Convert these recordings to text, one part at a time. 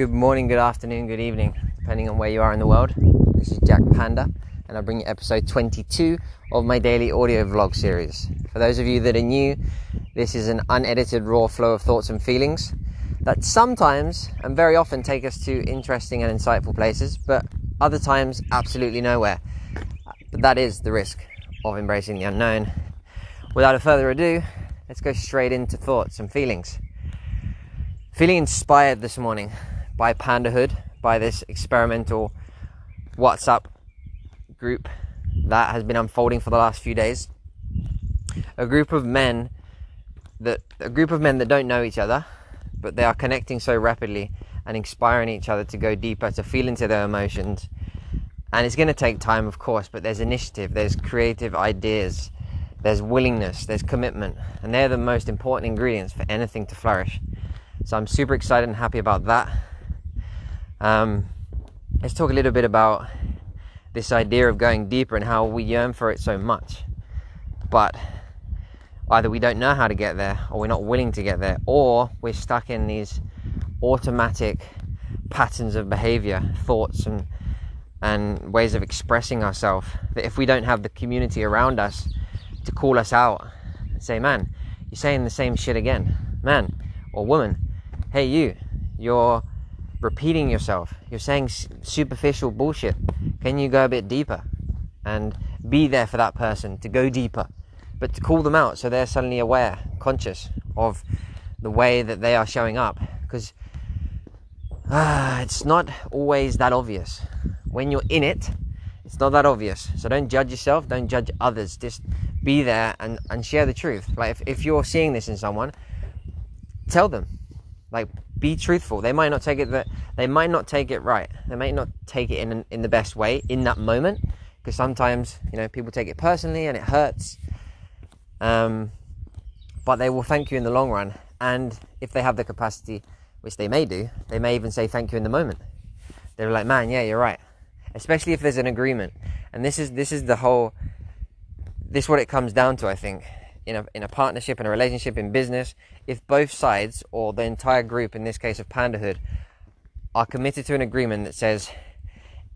Good morning, good afternoon, good evening, depending on where you are in the world. This is Jack Panda, and I bring you episode 22 of my daily audio vlog series. For those of you that are new, this is an unedited, raw flow of thoughts and feelings that sometimes and very often take us to interesting and insightful places, but other times absolutely nowhere. But that is the risk of embracing the unknown. Without a further ado, let's go straight into thoughts and feelings. Feeling inspired this morning by Pandahood, by this experimental WhatsApp group that has been unfolding for the last few days. A group of men that a group of men that don't know each other, but they are connecting so rapidly and inspiring each other to go deeper, to feel into their emotions. And it's going to take time, of course, but there's initiative, there's creative ideas, there's willingness, there's commitment, and they're the most important ingredients for anything to flourish. So I'm super excited and happy about that. Um, let's talk a little bit about this idea of going deeper and how we yearn for it so much. But either we don't know how to get there, or we're not willing to get there, or we're stuck in these automatic patterns of behavior, thoughts, and and ways of expressing ourselves that if we don't have the community around us to call us out and say, man, you're saying the same shit again, man or woman, hey, you, you're repeating yourself, you're saying superficial bullshit. Can you go a bit deeper and be there for that person to go deeper? But to call them out so they're suddenly aware, conscious of the way that they are showing up. Because uh, it's not always that obvious when you're in it, it's not that obvious. So don't judge yourself, don't judge others. Just be there and, and share the truth. Like if, if you're seeing this in someone, tell them. Like be truthful. They might not take it that they might not take it right. They might not take it in in the best way in that moment. Because sometimes, you know, people take it personally and it hurts. Um, but they will thank you in the long run. And if they have the capacity, which they may do, they may even say thank you in the moment. They're like, man, yeah, you're right especially if there's an agreement. And this is this is the whole this is what it comes down to, I think. In a, in a partnership, in a relationship, in business, if both sides or the entire group, in this case of Pandahood, are committed to an agreement that says,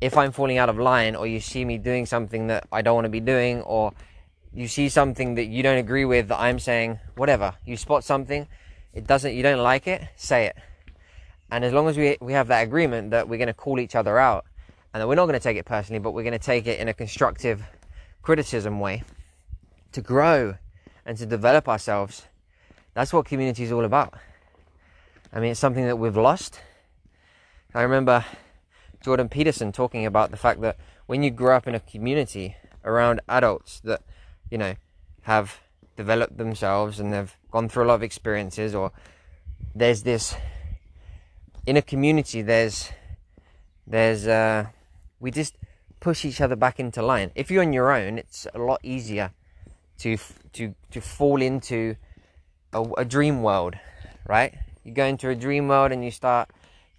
if I'm falling out of line, or you see me doing something that I don't want to be doing, or you see something that you don't agree with that I'm saying, whatever, you spot something, it doesn't, you don't like it, say it. And as long as we, we have that agreement that we're going to call each other out and that we're not going to take it personally, but we're going to take it in a constructive criticism way to grow and to develop ourselves. That's what community is all about. I mean, it's something that we've lost. I remember Jordan Peterson talking about the fact that when you grow up in a community around adults that, you know, have developed themselves and they've gone through a lot of experiences, or there's this in a community, there's there's uh, we just push each other back into line. If you're on your own, it's a lot easier to to to fall into a, a dream world, right? You go into a dream world and you start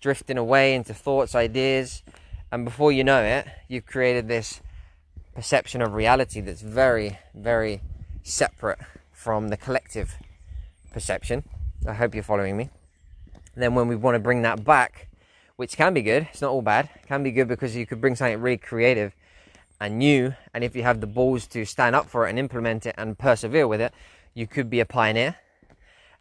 drifting away into thoughts, ideas, and before you know it, you've created this perception of reality that's very, very separate from the collective perception. I hope you're following me. then when we want to bring that back which can be good. It's not all bad. It can be good because you could bring something really creative and new. And if you have the balls to stand up for it and implement it and persevere with it, you could be a pioneer.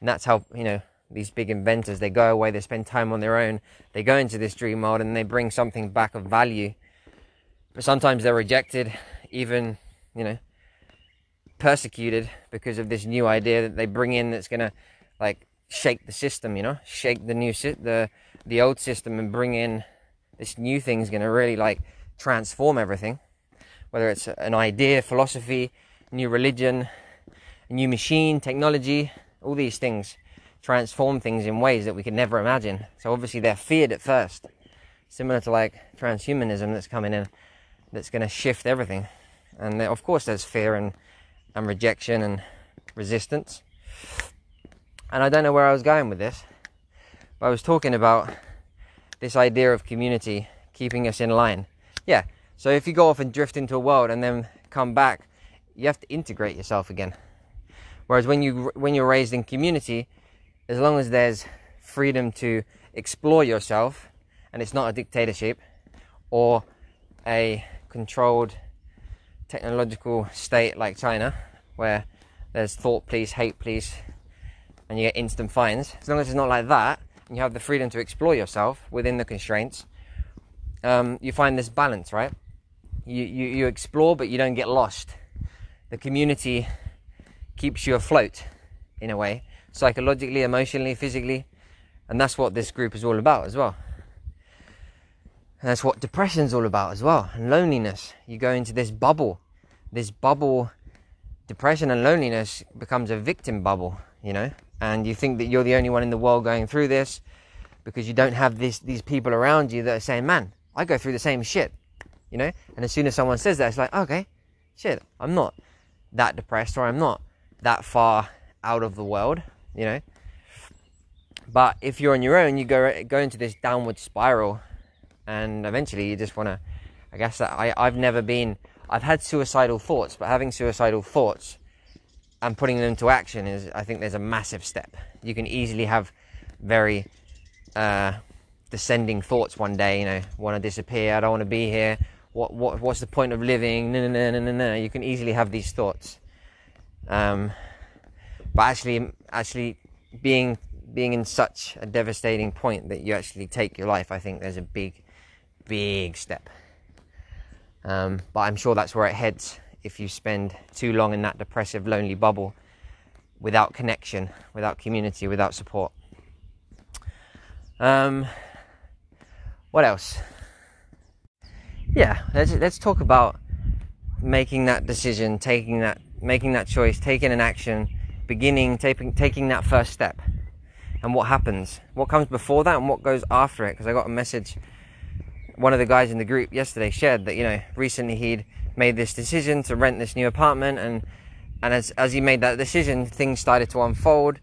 And that's how, you know, these big inventors, they go away, they spend time on their own, they go into this dream world and they bring something back of value. But sometimes they're rejected, even, you know, persecuted because of this new idea that they bring in that's going to, like, shake the system, you know, shake the new, the, the old system and bring in this new thing is going to really like transform everything. Whether it's an idea, philosophy, new religion, new machine, technology, all these things transform things in ways that we could never imagine. So obviously they're feared at first, similar to like transhumanism that's coming in, that's going to shift everything. And of course there's fear and, and rejection and resistance. And I don't know where I was going with this. But I was talking about this idea of community keeping us in line. Yeah, so if you go off and drift into a world and then come back, you have to integrate yourself again. Whereas when you when you're raised in community, as long as there's freedom to explore yourself and it's not a dictatorship or a controlled technological state like China, where there's thought police, hate police, and you get instant fines. As long as it's not like that, and you have the freedom to explore yourself within the constraints, um, you find this balance, right? You, you, you explore, but you don't get lost. The community keeps you afloat in a way, psychologically, emotionally, physically, and that's what this group is all about as well. And that's what depression's all about as well, and loneliness. You go into this bubble, this bubble. Depression and loneliness becomes a victim bubble, you know, and you think that you're the only one in the world going through this because you don't have this, these people around you that are saying, "Man, I go through the same shit," you know. And as soon as someone says that, it's like, "Okay, shit, I'm not that depressed, or I'm not that far out of the world," you know. But if you're on your own, you go go into this downward spiral, and eventually you just want to. I guess that I I've never been. I've had suicidal thoughts, but having suicidal thoughts and putting them into action is, I think, there's a massive step. You can easily have very uh, descending thoughts one day. You know, want to disappear. I don't want to be here. What what what's the point of living? No no no no no. You can easily have these thoughts. Um, but actually, actually being being in such a devastating point that you actually take your life, I think there's a big, big step. Um, but I'm sure that's where it heads if you spend too long in that depressive, lonely bubble without connection, without community, without support. Um, what else? Yeah, let's let's talk about making that decision, taking that making that choice, taking an action, beginning taking taking that first step. And what happens, what comes before that, and what goes after it. Because I got a message, one of the guys in the group yesterday shared that you know recently he'd made this decision to rent this new apartment, and and as as he made that decision, things started to unfold,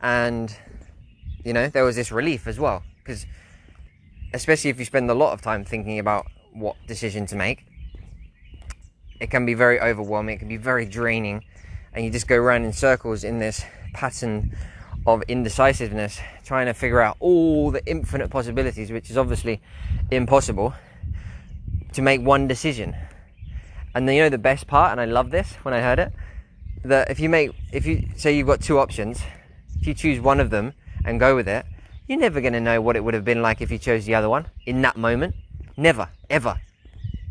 and you know there was this relief as well. Because especially if you spend a lot of time thinking about what decision to make it can be very overwhelming it can be very draining and you just go around in circles in this pattern of indecisiveness, trying to figure out all the infinite possibilities, which is obviously impossible, to make one decision. And then you know the best part, and I love this when I heard it, that if you make, if you say you've got two options, if you choose one of them and go with it, you're never going to know what it would have been like if you chose the other one in that moment. Never, ever.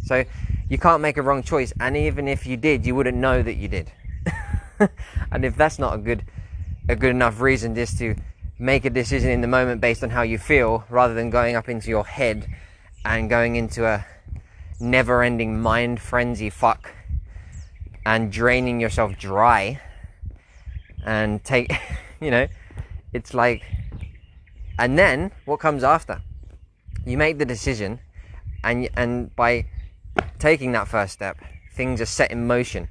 So you can't make a wrong choice, and even if you did, you wouldn't know that you did. and if that's not a good a good enough reason just to make a decision in the moment based on how you feel rather than going up into your head and going into a never ending mind frenzy fuck and draining yourself dry and take you know it's like and then what comes after you make the decision and and by taking that first step things are set in motion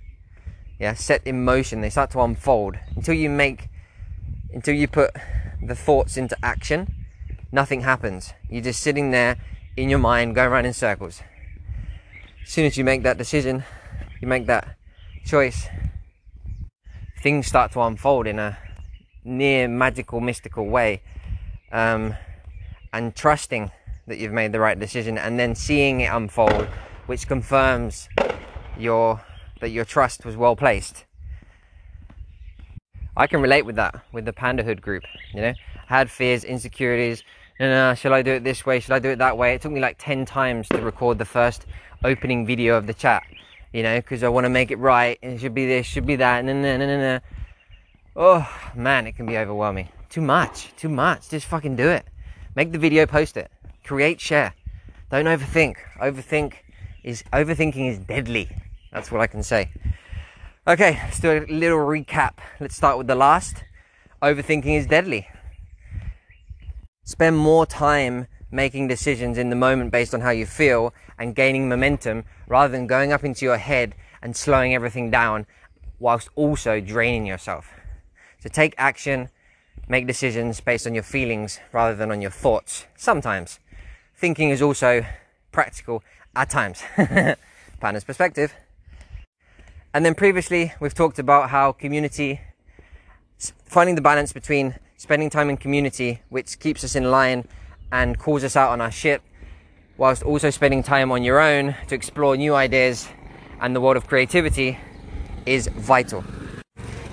yeah set in motion they start to unfold until you make until you put the thoughts into action, nothing happens. You're just sitting there in your mind, going around in circles. As soon as you make that decision, you make that choice, things start to unfold in a near magical, mystical way. Um, and trusting that you've made the right decision and then seeing it unfold, which confirms your that your trust was well placed. I can relate with that, with the Pandahood group. You know, I had fears, insecurities. No, no, shall I do it this way? Should I do it that way? It took me like 10 times to record the first opening video of the chat, you know, because I want to make it right. And it should be this, should be that. No, no, no, no, no. Oh, man, it can be overwhelming. Too much, too much. Just fucking do it. Make the video, post it. Create, share. Don't overthink. Overthink is, overthinking is deadly. That's what I can say. Okay, let's do a little recap. Let's start with the last. Overthinking is deadly. Spend more time making decisions in the moment based on how you feel and gaining momentum rather than going up into your head and slowing everything down whilst also draining yourself. So take action, make decisions based on your feelings rather than on your thoughts. Sometimes. Thinking is also practical at times. Panda's perspective. And then previously, we've talked about how community, finding the balance between spending time in community, which keeps us in line and calls us out on our shit, whilst also spending time on your own to explore new ideas and the world of creativity is vital.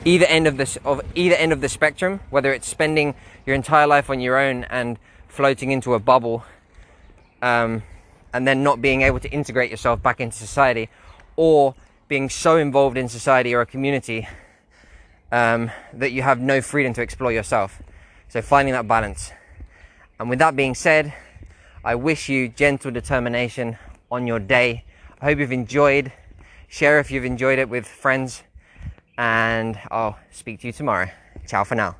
Either end of this of either end of the spectrum, whether it's spending your entire life on your own and floating into a bubble, um, and then not being able to integrate yourself back into society, or being so involved in society or a community um, that you have no freedom to explore yourself. So finding that balance. And with that being said, I wish you gentle determination on your day. I hope you've enjoyed. Share if you've enjoyed it with friends. And I'll speak to you tomorrow. Ciao for now.